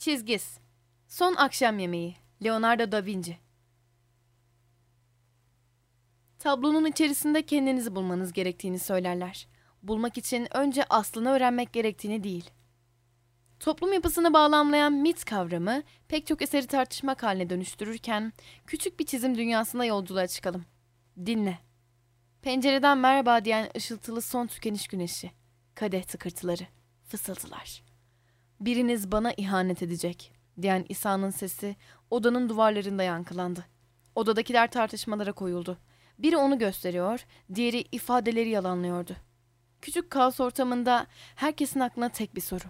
Çizgis. Son akşam yemeği. Leonardo da Vinci. Tablonun içerisinde kendinizi bulmanız gerektiğini söylerler. Bulmak için önce aslını öğrenmek gerektiğini değil. Toplum yapısını bağlamlayan mit kavramı pek çok eseri tartışmak haline dönüştürürken küçük bir çizim dünyasında yolculuğa çıkalım. Dinle. Pencereden merhaba diyen ışıltılı son tükeniş güneşi. Kadeh tıkırtıları. Fısıltılar. Biriniz bana ihanet edecek diyen İsa'nın sesi odanın duvarlarında yankılandı. Odadakiler tartışmalara koyuldu. Biri onu gösteriyor, diğeri ifadeleri yalanlıyordu. Küçük kaos ortamında herkesin aklına tek bir soru.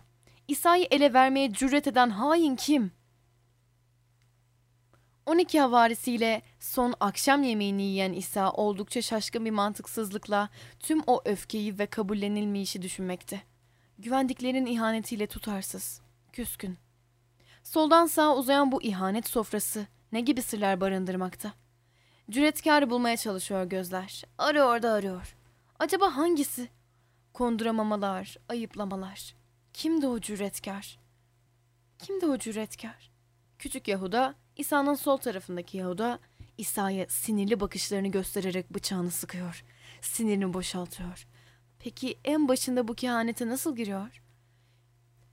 İsa'yı ele vermeye cüret eden hain kim? 12 havarisiyle son akşam yemeğini yiyen İsa oldukça şaşkın bir mantıksızlıkla tüm o öfkeyi ve kabullenilmeyişi düşünmekte. Güvendiklerinin ihanetiyle tutarsız, küskün. Soldan sağa uzayan bu ihanet sofrası ne gibi sırlar barındırmakta? Cüretkar bulmaya çalışıyor gözler. Arıyor da arıyor. Acaba hangisi? Konduramamalar, ayıplamalar. Kimdi o cüretkar? Kimdi o cüretkar? Küçük Yahuda, İsa'nın sol tarafındaki Yahuda, İsa'ya sinirli bakışlarını göstererek bıçağını sıkıyor. Sinirini boşaltıyor. Peki en başında bu kehanete nasıl giriyor?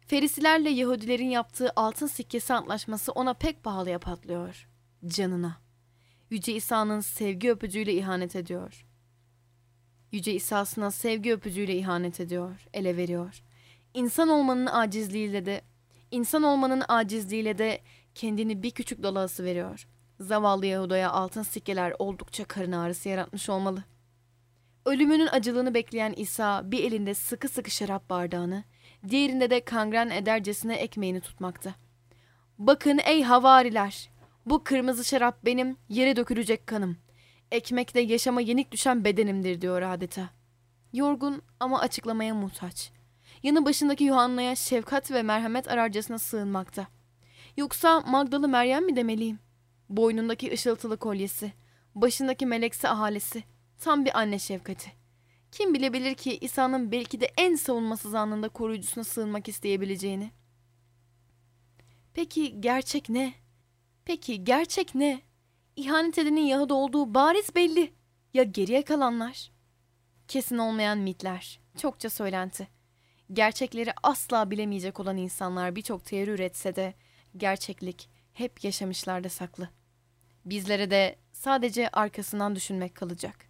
Ferisilerle Yahudilerin yaptığı altın sikkesi antlaşması ona pek pahalıya patlıyor. Canına. Yüce İsa'nın sevgi öpücüğüyle ihanet ediyor. Yüce İsa'sına sevgi öpücüğüyle ihanet ediyor, ele veriyor. İnsan olmanın acizliğiyle de, insan olmanın acizliğiyle de kendini bir küçük dolası veriyor. Zavallı Yahuda'ya altın sikkeler oldukça karın ağrısı yaratmış olmalı. Ölümünün acılığını bekleyen İsa bir elinde sıkı sıkı şarap bardağını, diğerinde de kangren edercesine ekmeğini tutmakta. Bakın ey havariler, bu kırmızı şarap benim yere dökülecek kanım. Ekmek de yaşama yenik düşen bedenimdir diyor adeta. Yorgun ama açıklamaya muhtaç. Yanı başındaki Yuhanna'ya şefkat ve merhamet ararcasına sığınmakta. Yoksa Magdalı Meryem mi demeliyim? Boynundaki ışıltılı kolyesi, başındaki meleksi ahalesi, tam bir anne şefkati. Kim bilebilir ki İsa'nın belki de en savunmasız anında koruyucusuna sığınmak isteyebileceğini? Peki gerçek ne? Peki gerçek ne? İhanet edenin Yahudi olduğu bariz belli. Ya geriye kalanlar? Kesin olmayan mitler, çokça söylenti. Gerçekleri asla bilemeyecek olan insanlar birçok teori üretse de gerçeklik hep yaşamışlarda saklı. Bizlere de sadece arkasından düşünmek kalacak.